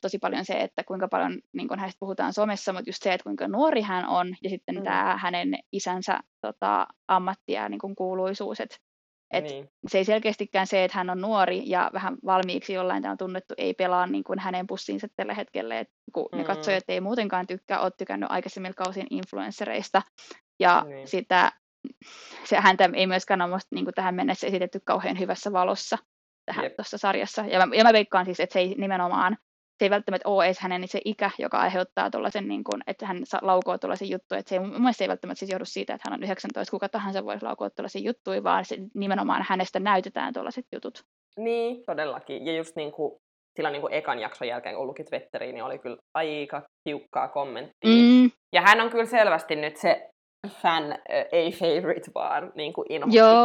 tosi paljon se, että kuinka paljon niin kuin hänestä puhutaan somessa, mutta just se, että kuinka nuori hän on ja sitten mm. tämä hänen isänsä tota, ammatti ja niin kuin kuuluisuus, että et niin. Se ei selkeästikään se, että hän on nuori ja vähän valmiiksi jollain tavalla tunnettu, ei pelaa niin kuin hänen pussiinsa tällä hetkellä. Et kun mm. ne katsojat ei muutenkaan tykkää, ole tykännyt aikaisemmin kausien influenssereista. Ja niin. sitä, se häntä ei myöskään ole niin kuin tähän mennessä esitetty kauhean hyvässä valossa tähän tuossa sarjassa. Ja mä, ja mä veikkaan siis, että se ei nimenomaan se ei välttämättä ole edes hänen se ikä, joka aiheuttaa tuollaisen, niin kuin, että hän laukoo tuollaisen juttuja. Että se ei, mun mielestä se ei välttämättä siis johdu siitä, että hän on 19, kuka tahansa voisi laukoa tuollaisia juttuja, vaan se, nimenomaan hänestä näytetään tuollaiset jutut. Niin, todellakin. Ja just niin kuin, sillä niin kuin ekan jakson jälkeen, kun lukit Vetteriin, niin oli kyllä aika tiukkaa kommenttia. Mm. Ja hän on kyllä selvästi nyt se fan, ei favorite, vaan niin kuin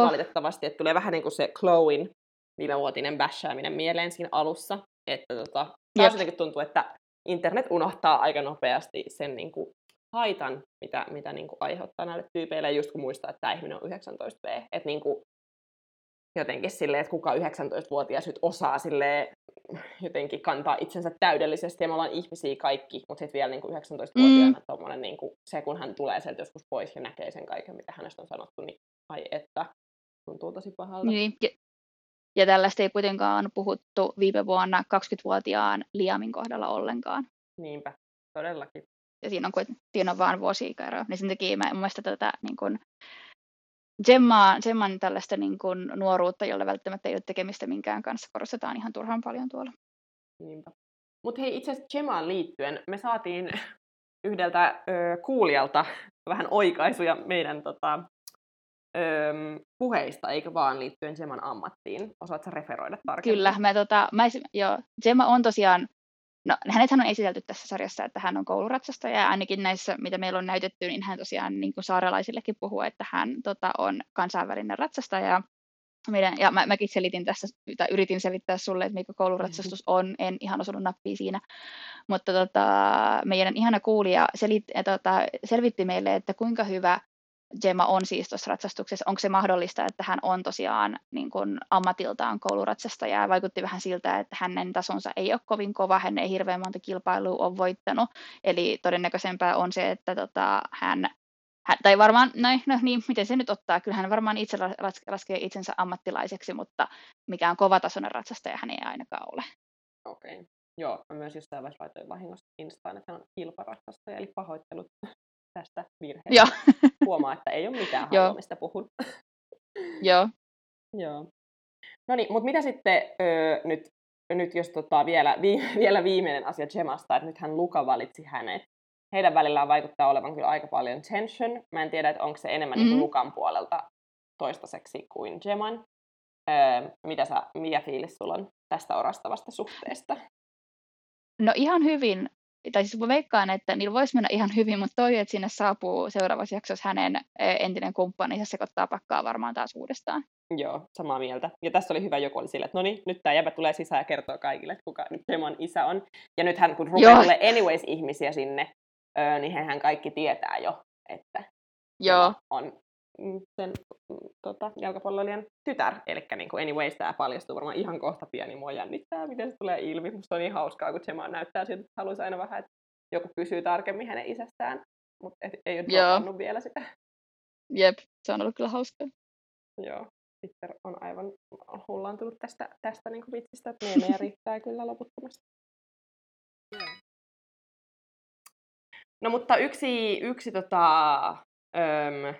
valitettavasti. Että tulee vähän niin kuin se Chloein viimevuotinen bäshääminen mieleen siinä alussa. Että tota, taas jotenkin tuntuu, että internet unohtaa aika nopeasti sen niin kuin, haitan, mitä, mitä niin kuin, aiheuttaa näille tyypeille, just kun muistaa, että tämä ihminen on 19V. Että niin kuin, jotenkin silleen, että kuka 19-vuotias nyt osaa silleen, jotenkin kantaa itsensä täydellisesti, ja me ollaan ihmisiä kaikki, mutta sitten vielä niin kuin 19-vuotiaana mm. tommonen, niin kuin, se, kun hän tulee sieltä joskus pois ja näkee sen kaiken, mitä hänestä on sanottu, niin ai että, tuntuu tosi pahalta. Niin, ja tällaista ei kuitenkaan puhuttu viime vuonna 20-vuotiaan Liamin kohdalla ollenkaan. Niinpä, todellakin. Ja siinä on, siinä on vaan vuosi ikäero. Niin sen takia mä mun mielestä tätä niin kuin, Gemmaa, Gemman tällaista niin kuin, nuoruutta, jolla välttämättä ei ole tekemistä minkään kanssa, korostetaan ihan turhan paljon tuolla. Niinpä. Mutta hei, itse asiassa Gemmaan liittyen me saatiin yhdeltä ö, kuulijalta vähän oikaisuja meidän tota, öö, puheista, eikä vaan liittyen Gemman ammattiin. Osaatko referoida tarkemmin? Kyllä, mä, tota, mä, joo, Gemma on tosiaan, no hänethän on esitelty tässä sarjassa, että hän on kouluratsastaja, ja ainakin näissä, mitä meillä on näytetty, niin hän tosiaan niin kuin saarelaisillekin puhuu, että hän tota, on kansainvälinen ratsastaja, meidän, ja mä, mäkin selitin tässä, tai yritin selittää sulle, että mikä kouluratsastus on, en ihan osunut nappia siinä, mutta tota, meidän ihana kuulija selit, tota, selvitti meille, että kuinka hyvä Gemma on siis tuossa ratsastuksessa, onko se mahdollista, että hän on tosiaan niin kuin ammatiltaan kouluratsastaja ja vaikutti vähän siltä, että hänen tasonsa ei ole kovin kova, hän ei hirveän monta kilpailua ole voittanut, eli todennäköisempää on se, että tota, hän, hän, tai varmaan, no, no niin, miten se nyt ottaa, kyllä hän varmaan itse laskee itsensä ammattilaiseksi, mutta mikään kovatasoinen ratsastaja hän ei ainakaan ole. Okei. Okay. Joo, mä myös jossain vaiheessa laitoin vahingossa Instaan, että hän on kilparatsastaja, eli pahoittelut tästä virheestä. Joo. Huomaa, että ei ole mitään halua, mistä puhun. Joo. Joo. No niin, mutta mitä sitten öö, nyt, nyt jos tota, vielä, vi, vielä viimeinen asia Gemasta, että nythän Luka valitsi hänet. Heidän välillään vaikuttaa olevan kyllä aika paljon tension. Mä en tiedä, että onko se enemmän mm-hmm. niin Lukan puolelta toistaiseksi kuin Geman. Öö, mitä sä, mikä fiilis sulla on tästä orastavasta suhteesta? No ihan hyvin tai siis mä veikkaan, että niillä voisi mennä ihan hyvin, mutta toi, että sinne saapuu seuraavassa jaksossa hänen entinen kumppani, se sekoittaa pakkaa varmaan taas uudestaan. Joo, samaa mieltä. Ja tässä oli hyvä joku oli sille, että no niin, nyt tämä jäbä tulee sisään ja kertoo kaikille, että kuka nyt Demon isä on. Ja nythän kun rupeaa tulee anyways ihmisiä sinne, niin hehän kaikki tietää jo, että Joo. on sen tota, jalkapalloilijan tytär. Eli niin kuin anyways tämä paljastuu varmaan ihan kohta pieni. Mua jännittää, miten se tulee ilmi. Musta on niin hauskaa, kun Gemma näyttää siltä, että haluaisi aina vähän, että joku kysyy tarkemmin hänen isästään. Mutta ei ole vielä sitä. Jep, se on ollut kyllä hauskaa. Joo, Twitter on aivan hullaantunut tästä, tästä niin kuin vitsistä, että meemejä riittää kyllä loputtomasti. No mutta yksi, yksi tota, öm,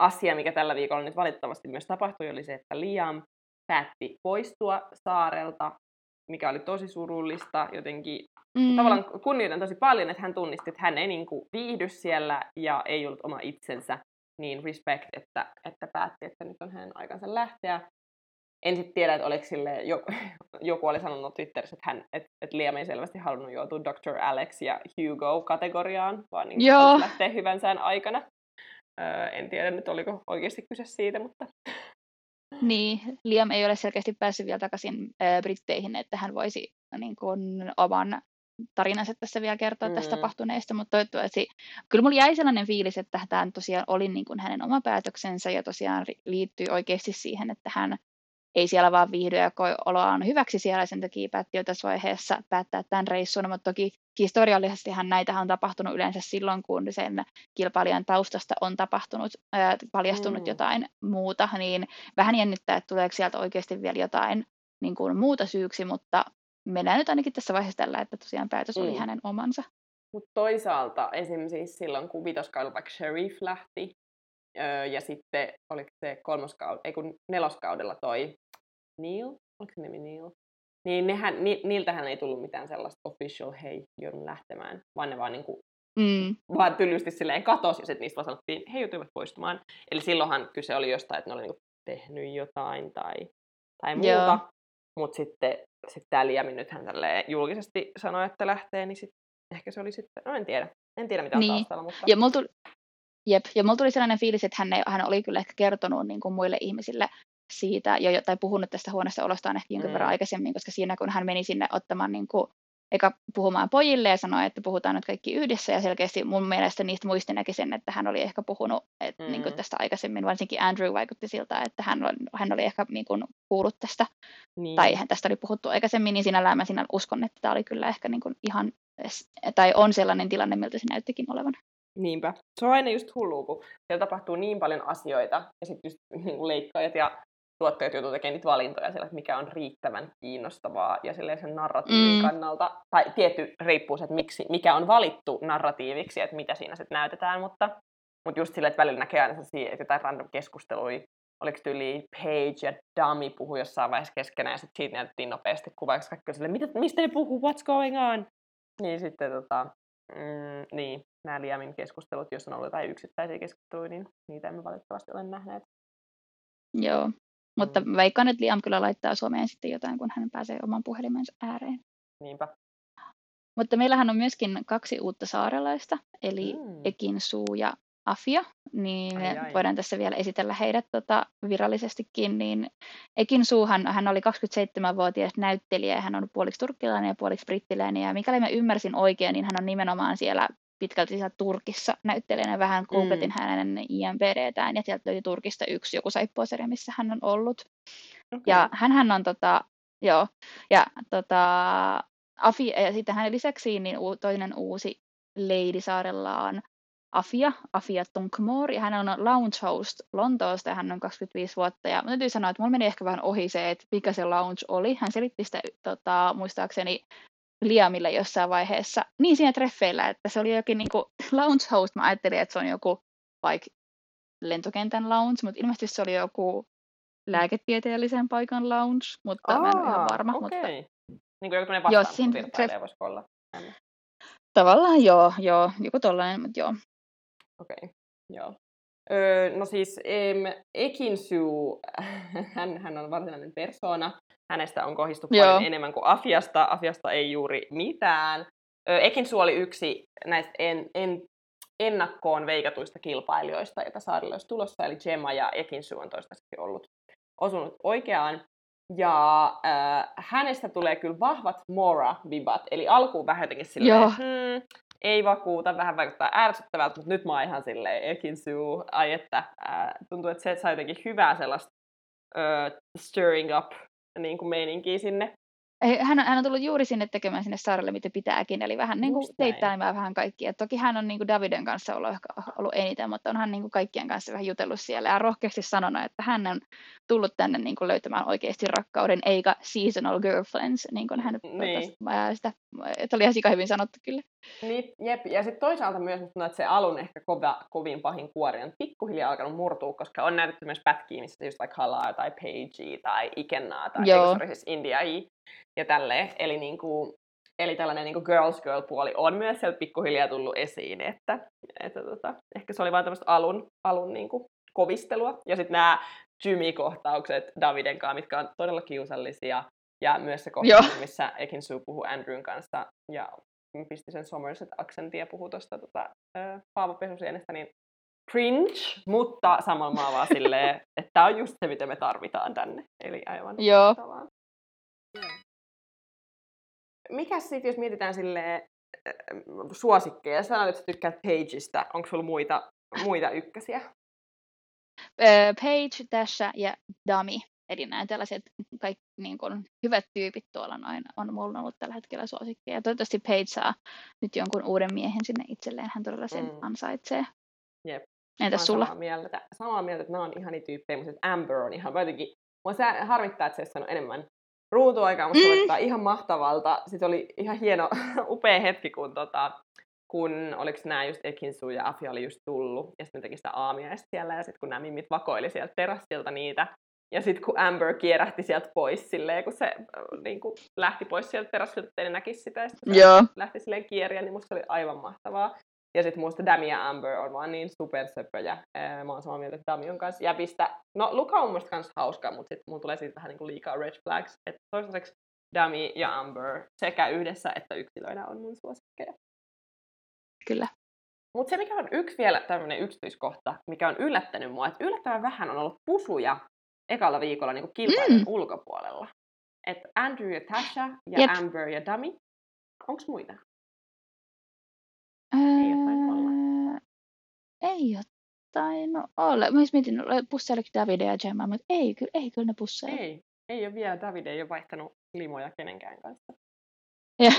asia, mikä tällä viikolla nyt valitettavasti myös tapahtui, oli se, että Liam päätti poistua saarelta, mikä oli tosi surullista. Jotenkin mm. tavallaan kunnioitan tosi paljon, että hän tunnisti, että hän ei niin kuin viihdy siellä ja ei ollut oma itsensä. Niin respect, että, että päätti, että nyt on hänen aikansa lähteä. En sitten tiedä, että oliko sille, joku, joku oli sanonut Twitterissä, että, hän, että, että Liam ei selvästi halunnut joutua Dr. Alex ja Hugo-kategoriaan, vaan niin lähteä hyvän sään aikana. Öö, en tiedä nyt, oliko oikeasti kyse siitä, mutta... Niin, Liam ei ole selkeästi päässyt vielä takaisin äh, Britteihin, että hän voisi niin kuin, oman tarinansa tässä vielä kertoa mm. tästä tapahtuneesta, mutta toivottavasti, kyllä mulla jäi sellainen fiilis, että tämä tosiaan oli niin kuin hänen oma päätöksensä ja tosiaan liittyy oikeasti siihen, että hän ei siellä vaan viihdy ja koi oloaan hyväksi siellä, sen takia päätti jo tässä vaiheessa päättää tämän reissun, mutta toki historiallisestihan näitä on tapahtunut yleensä silloin, kun sen kilpailijan taustasta on tapahtunut, ää, paljastunut mm. jotain muuta, niin vähän jännittää, että tuleeko sieltä oikeasti vielä jotain niin kuin muuta syyksi, mutta mennään nyt ainakin tässä vaiheessa tällä, että tosiaan päätös oli mm. hänen omansa. Mutta toisaalta esimerkiksi silloin, kun vitoskaudella vaikka Sheriff lähti, öö, ja sitten oliko se kolmoskaudella, ei kun neloskaudella toi Neil, oliko se nimi Neil? Niin nehän, ni, niiltähän ei tullut mitään sellaista official, hei, joudun lähtemään, vaan ne vaan niinku Mm. vaan tyllysti silleen katosi, ja sitten niistä vaan sanottiin, hei, joutuivat poistumaan. Eli silloinhan kyse oli jostain, että ne oli niinku tehnyt jotain tai, tai muuta. Mutta sitten sit tämä Liami nythän julkisesti sanoi, että lähtee, niin sit ehkä se oli sitten, no en tiedä. En tiedä mitä on niin. taustalla, mutta... Ja mulla tuli, jep, ja mulla tuli sellainen fiilis, että hän, ei, hän oli kyllä ehkä kertonut niin kuin muille ihmisille siitä, jo, tai puhunut tästä huoneesta olostaan ehkä jonkin mm. verran aikaisemmin, koska siinä kun hän meni sinne ottamaan niin kuin, eka puhumaan pojille ja sanoi, että puhutaan nyt kaikki yhdessä ja selkeästi mun mielestä niistä muisti näki sen, että hän oli ehkä puhunut että, mm. niin kuin tästä aikaisemmin, varsinkin Andrew vaikutti siltä, että hän, oli, hän oli ehkä niin kuin, kuullut tästä niin. tai tästä oli puhuttu aikaisemmin, niin sinällään mä sinä uskon, että tämä oli kyllä ehkä niin kuin ihan, tai on sellainen tilanne, miltä se näyttikin olevan. Niinpä. Se on aina just hullu, kun siellä tapahtuu niin paljon asioita, ja sitten just niin leikkaajat ja tuottajat joutuu tekemään niitä valintoja siellä, että mikä on riittävän kiinnostavaa ja sen narratiivin mm. kannalta, tai tietty riippuu se, että miksi, mikä on valittu narratiiviksi, että mitä siinä sitten näytetään, mutta, mutta just silleen, että välillä näkee aina että jotain random keskustelui, oliko tyyli Page ja Dummy puhui jossain vaiheessa keskenään, ja sitten siitä näytettiin nopeasti kuvaiksi kaikki sille, mitä, mistä ne puhuu, what's going on? Niin sitten tota, mm, niin, nämä Liamin keskustelut, jos on ollut jotain yksittäisiä keskusteluja, niin niitä emme valitettavasti ole nähneet. Joo, mutta mm. veikkaan, että Liam kyllä laittaa Suomeen sitten jotain, kun hän pääsee oman puhelimensa ääreen. Niinpä. Mutta meillähän on myöskin kaksi uutta saarelaista, eli mm. Ekin Suu ja Afia, niin ai, ai. voidaan tässä vielä esitellä heidät tota, virallisestikin. Niin Ekin Suuhan, hän oli 27-vuotias näyttelijä ja hän on puoliksi turkkilainen ja puoliksi brittiläinen. Ja mikäli mä ymmärsin oikein, niin hän on nimenomaan siellä pitkälti siellä Turkissa näyttelijänä. Vähän googletin mm. hänen IMBDtään ja sieltä löytyi Turkista yksi joku saippuasarja, missä hän on ollut. Okay. Ja hän on tota, joo, ja tota, Afi, ja sitten hänen lisäksi niin toinen uusi Lady Saarella on Afia, Afia Tonkmore, ja hän on lounge host Lontoosta, ja hän on 25 vuotta, ja täytyy sanoa, että mulla meni ehkä vähän ohi se, että mikä se lounge oli. Hän selitti sitä tota, muistaakseni Liamille jossain vaiheessa, niin siinä treffeillä, että se oli jokin niin kuin lounge host, mä ajattelin, että se on joku vaikka lentokentän lounge, mutta ilmeisesti se oli joku lääketieteellisen paikan lounge, mutta Aa, mä en ole ihan varma. Okay. Mutta... Niin kuin joku vastaanottovirtailija treff... voisi olla. Tavallaan joo, joo, joku tollainen, mutta joo. Okei, okay. joo. Öö, no siis em, Ekinsu, hän, hän on varsinainen persona. Hänestä on kohistu paljon enemmän kuin Afiasta. Afiasta ei juuri mitään. Öö, Ekinsu oli yksi näistä en, en, ennakkoon veikatuista kilpailijoista, joita saarilla olisi tulossa. Eli Gemma ja Ekinsu on toistaiseksi ollut osunut oikeaan. Ja äh, hänestä tulee kyllä vahvat Mora-vibat. Eli alkuun vähän jotenkin silleen, hmm, ei vakuuta, vähän vaikuttaa ärsyttävältä, mutta nyt mä oon ihan silleen ekin suu, ai että ää, tuntuu, että se saa jotenkin hyvää sellaista uh, stirring up niin kuin meininkiä sinne hän, hän on tullut juuri sinne tekemään sinne saarelle, mitä pitääkin, eli vähän niin kuin teittäimään vähän kaikkia. toki hän on niin kuin Daviden kanssa ollut, ehkä ollut eniten, mutta onhan niin kuin kaikkien kanssa vähän jutellut siellä ja rohkeasti sanonut, että hän on tullut tänne niin kuin löytämään oikeasti rakkauden, eikä seasonal girlfriends, niin kuin hän niin. sitä, että oli ihan hyvin sanottu kyllä. Niin, jep. Ja sitten toisaalta myös, että se alun ehkä kova, kovin pahin kuori on pikkuhiljaa alkanut murtua, koska on näytetty myös pätkiä, missä just vaikka Halaa tai Pagea tai Ikennaa tai Joo. Eikö, siis India ja tälleen. Eli, niin kuin, eli tällainen niin kuin girls girl puoli on myös sieltä pikkuhiljaa tullut esiin, että, että tota, ehkä se oli vain tämmöistä alun, alun niin kuin kovistelua. Ja sitten nämä Jimmy-kohtaukset Daviden kanssa, mitkä on todella kiusallisia. Ja myös se kohtaus, missä Ekin Sue puhuu Andrewn kanssa ja pisti sen Somerset-aksentin ja puhuu tuosta tota, äh, paavopesusienestä, niin cringe, mutta samalla mä vaan silleen, että tämä on just se, mitä me tarvitaan tänne. Eli aivan Joo mikä sitten, jos mietitään sille suosikkeja, sanoit, että sä tykkäät Pageista, onko sulla muita, muita ykkösiä? Page, Dasha ja Dummy. Eli nämä tällaiset kaikki niin kuin, hyvät tyypit tuolla noin on mulla ollut tällä hetkellä suosikkeja. Ja toivottavasti Paige saa nyt jonkun uuden miehen sinne itselleen. Hän todella sen mm. ansaitsee. Jep. Entäs sulla? Samaa mieltä, samaa mieltä, että nämä on ihani tyyppejä, mutta Amber on ihan jotenkin... Mua harmittaa, että se on enemmän ruutuaikaa, mutta mm. se ihan mahtavalta. Sitten oli ihan hieno, upea hetki, kun, tota, kun oliko nämä just Ekinsu ja Afia oli just tullut, ja sitten teki sitä aamia siellä, ja sitten kun nämä mimmit vakoili sieltä terassilta niitä, ja sitten kun Amber kierähti sieltä pois silleen, kun se äh, niin kuin, lähti pois sieltä terassilta, ettei ne näkisi sitä, ja sitten Joo. lähti silleen kieriä, niin musta oli aivan mahtavaa. Ja sitten muista Dami ja Amber on vaan niin supersöpöjä. Mä oon samaa mieltä Dami on kanssa jäpistä. No Luka on mun kans hauska, mutta sitten mun tulee siitä vähän niinku liikaa red flags. Että toistaiseksi Dami ja Amber sekä yhdessä että yksilöinä on mun suosikkeja. Kyllä. Mutta se, mikä on yksi vielä tämmöinen yksityiskohta, mikä on yllättänyt mua, että yllättävän vähän on ollut pusuja ekalla viikolla niin kilpailun mm. ulkopuolella. Että Andrew ja Tasha ja Jep. Amber ja Dami. Onko muita? Ei ole. Ei ole tainnut olla. Mä mietin, pussailiko Davide ja Gemma, mutta ei, kyllä, ei kyllä ne pusseilla. Ei, ei ole vielä. Davide ei ole vaihtanut limoja kenenkään kanssa. Ja.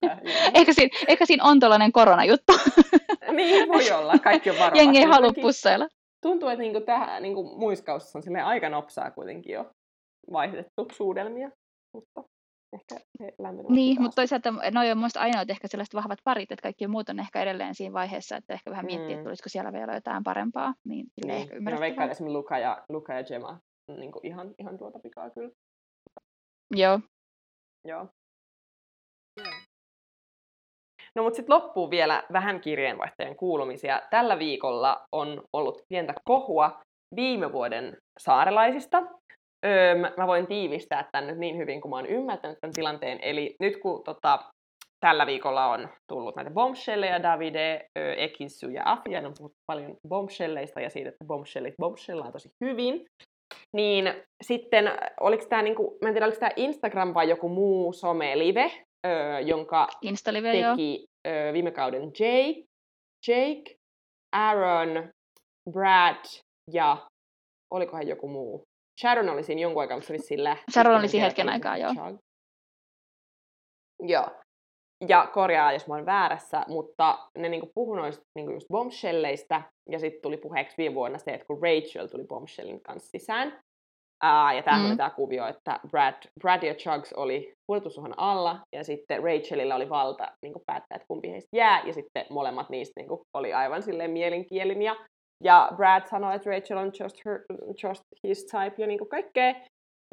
ehkä, siinä, ehkä siinä on tuollainen koronajuttu. niin, voi olla. Kaikki on varovasti. Jengi ei halua pusseilla. Tuntuu, että niinku tähän, niinku muiskaussa on aika nopsaa kuitenkin jo vaihdettu suudelmia. Mutta ehkä he Niin, mutta toisaalta ne on mielestäni ainoat ehkä sellaiset vahvat parit, että kaikki muut on ehkä edelleen siinä vaiheessa, että ehkä vähän miettiä, mm. että tulisiko siellä vielä jotain parempaa. Niin, niin. ehkä Mä veikkaan esimerkiksi Luka ja, Luka ja Gemma niin kuin ihan, ihan tuota pikaa kyllä. Joo. Joo. No mutta sitten loppuu vielä vähän kirjeenvaihtajan kuulumisia. Tällä viikolla on ollut pientä kohua viime vuoden saarelaisista. Öö, mä voin tiivistää tämän nyt niin hyvin kuin mä oon ymmärtänyt tämän tilanteen. Eli nyt kun tota, tällä viikolla on tullut näitä bombshelleja, Davide, ö, Ekinsu ja Afia, on puhuttu paljon bombshelleista ja siitä, että bombshellit bombshellaan tosi hyvin. Niin sitten, oliko tämä, niinku, mä en tiedä, oliko tämä Instagram vai joku muu some-live, ö, jonka Insta-live, teki ö, viime kauden Jake, Jake, Aaron, Brad ja olikohan joku muu. Sharon oli siinä jonkun aikaa, mutta se vissiin lähti. Sharon oli siinä hetken aikaa, joo. Joo. Ja korjaa, jos mä oon väärässä, mutta ne niinku puhui noista niinku just bombshelleistä, ja sitten tuli puheeksi viime vuonna se, että kun Rachel tuli bombshellin kanssa sisään, ää, ja tämä mm. oli tämä kuvio, että Brad, Brad ja Chugs oli kuljetusuhan alla, ja sitten Rachelilla oli valta niin päättää, että kumpi heistä jää, ja sitten molemmat niistä niin oli aivan silleen mielenkielin, ja ja Brad sanoi, että Rachel on just, her, just his type ja niin kuin kaikkea.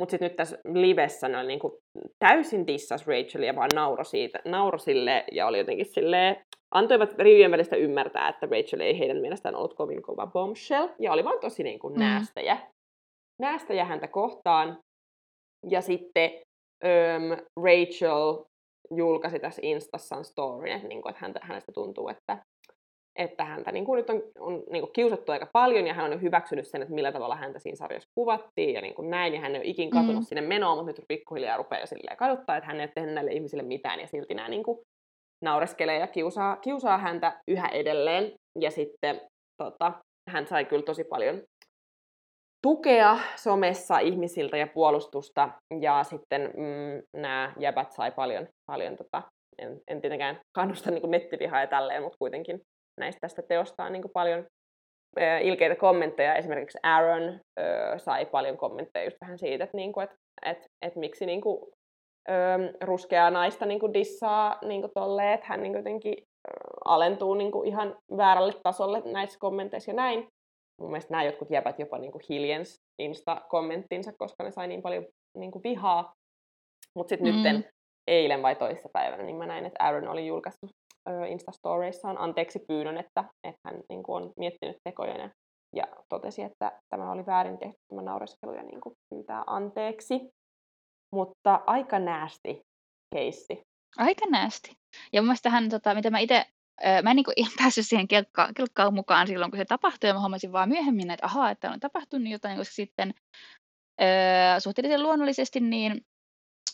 Mutta sitten nyt tässä livessä ne niin kuin täysin dissas Rachelia, vaan nauro, siitä, nauro sille ja oli jotenkin silleen, antoivat rivien välistä ymmärtää, että Rachel ei heidän mielestään ollut kovin kova bombshell, ja oli vaan tosi niin kuin mm. näästäjä. Näästäjä häntä kohtaan. Ja sitten um, Rachel julkaisi tässä Instassaan storyn, että, niin kuin, että häntä, hänestä tuntuu, että että häntä niin kuin nyt on, on niin kuin kiusattu aika paljon ja hän on jo hyväksynyt sen, että millä tavalla häntä siinä sarjassa kuvattiin ja niin kuin näin. Ja hän ei ole ikin katunut mm. sinne menoon, mutta nyt pikkuhiljaa rupeaa jo silleen kaduttaa, että hän ei ole tehnyt näille ihmisille mitään ja silti nämä niin kuin naureskelee ja kiusaa, kiusaa häntä yhä edelleen. Ja sitten tota, hän sai kyllä tosi paljon tukea somessa ihmisiltä ja puolustusta. Ja sitten mm, nämä jäbät sai paljon, paljon tota, en, en tietenkään kannusta niin nettivihaa ja tälleen, mutta kuitenkin näistä tästä teosta on niin paljon ilkeitä kommentteja. Esimerkiksi Aaron ö, sai paljon kommentteja just vähän siitä, että, niinku, et, et, et miksi niinku, ö, ruskeaa naista niinku dissaa niinku tolleen, että hän niinku jotenkin alentuu niinku ihan väärälle tasolle näissä kommenteissa ja näin. Mun mielestä nämä jotkut jäbät jopa niinku hiljens Insta-kommenttinsa, koska ne sai niin paljon niinku vihaa. Mutta sitten mm. nytten eilen vai toisessa päivänä, niin mä näin, että Aaron oli julkaissut Instastoreissaan anteeksi pyynnön, että, että hän niin kuin, on miettinyt tekoja ja, ja totesi, että tämä oli väärin tehty tämä naureskelu ja niin kuin, pyytää anteeksi. Mutta aika näästi keissi. Aika näästi. Ja mun mielestä hän, tota, mitä mä itse Mä en niin päässyt siihen kelkkaan, kelkkaan mukaan silloin, kun se tapahtui, ja mä huomasin vaan myöhemmin, että ahaa, että on tapahtunut jotain, koska sitten ö, suhteellisen luonnollisesti, niin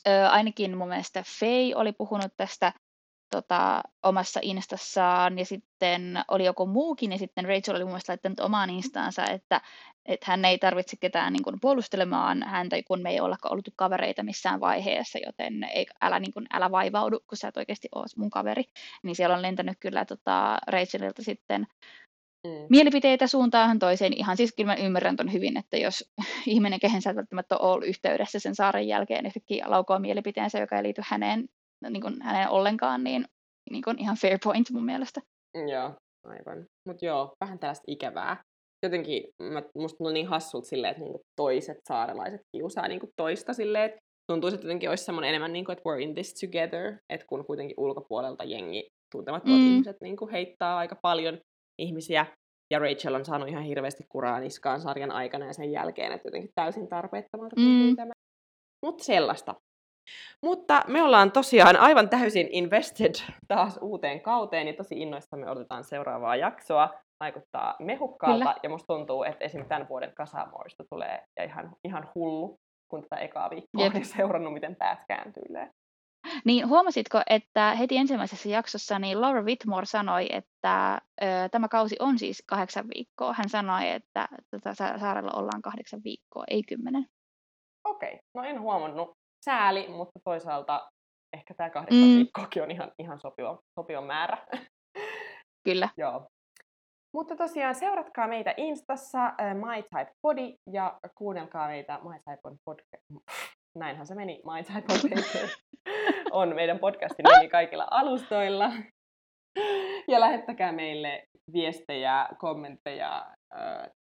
ö, ainakin mun mielestä Faye oli puhunut tästä tota, omassa instassaan ja sitten oli joku muukin ja sitten Rachel oli mun mielestä laittanut omaan instaansa, että, että hän ei tarvitse ketään niin kuin, puolustelemaan häntä, kun me ei olla ollut kavereita missään vaiheessa, joten ei, älä, niin kuin, älä vaivaudu, kun sä et oikeasti ole mun kaveri. Niin siellä on lentänyt kyllä tota, Rachelilta sitten mm. mielipiteitä suuntaan toiseen. Ihan siis kyllä mä ymmärrän ton hyvin, että jos ihminen, kehen sä et välttämättä ole ollut yhteydessä sen saaren jälkeen, yhtäkkiä laukoo mielipiteensä, joka ei liity häneen, niin kuin häneen ollenkaan, niin, niin kuin ihan fair point mun mielestä. Joo, aivan. Mutta joo, vähän tällaista ikävää. Jotenkin mä, musta on niin hassut silleen, että niinku toiset saarelaiset kiusaa niinku toista silleen, että tuntuisi, että jotenkin olisi semmoinen enemmän, niin kuin, että we're in this together, että kun kuitenkin ulkopuolelta jengi tuntemattomat mm. ihmiset niin kuin heittää aika paljon ihmisiä, ja Rachel on saanut ihan hirveästi kuraa niskaan sarjan aikana ja sen jälkeen, että jotenkin täysin tarpeettomalta mm. tämä. Mutta sellaista. Mutta me ollaan tosiaan aivan täysin invested taas uuteen kauteen, ja tosi innoissamme odotetaan seuraavaa jaksoa. Vaikuttaa mehukkaalta, Kyllä. ja musta tuntuu, että esimerkiksi tämän vuoden Kasamoista tulee ja ihan, ihan hullu, kun tätä ekaa viikkoa Jep. seurannut, miten päät kääntyy. Niin huomasitko, että heti ensimmäisessä jaksossa niin Laura Whitmore sanoi, että ö, tämä kausi on siis kahdeksan viikkoa. Hän sanoi, että tota, saarella ollaan kahdeksan viikkoa, ei kymmenen. Okei, okay. no en huomannut. Sääli, mutta toisaalta ehkä tämä kahdeksan mm. viikkoakin on ihan, ihan sopiva, sopiva määrä. Kyllä. Joo. Mutta tosiaan seuratkaa meitä Instassa uh, My Type Body ja kuunnelkaa meitä My Type on podcast. Näinhän se meni, My Type on on meidän podcastin nimi kaikilla alustoilla. Ja lähettäkää meille viestejä, kommentteja.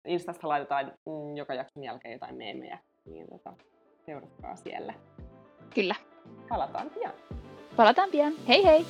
Instasta laitetaan mm, joka jakson jälkeen jotain meemejä, niin tota, seuratkaa siellä. Kyllä. Palataan pian. Palataan pian. Hei hei!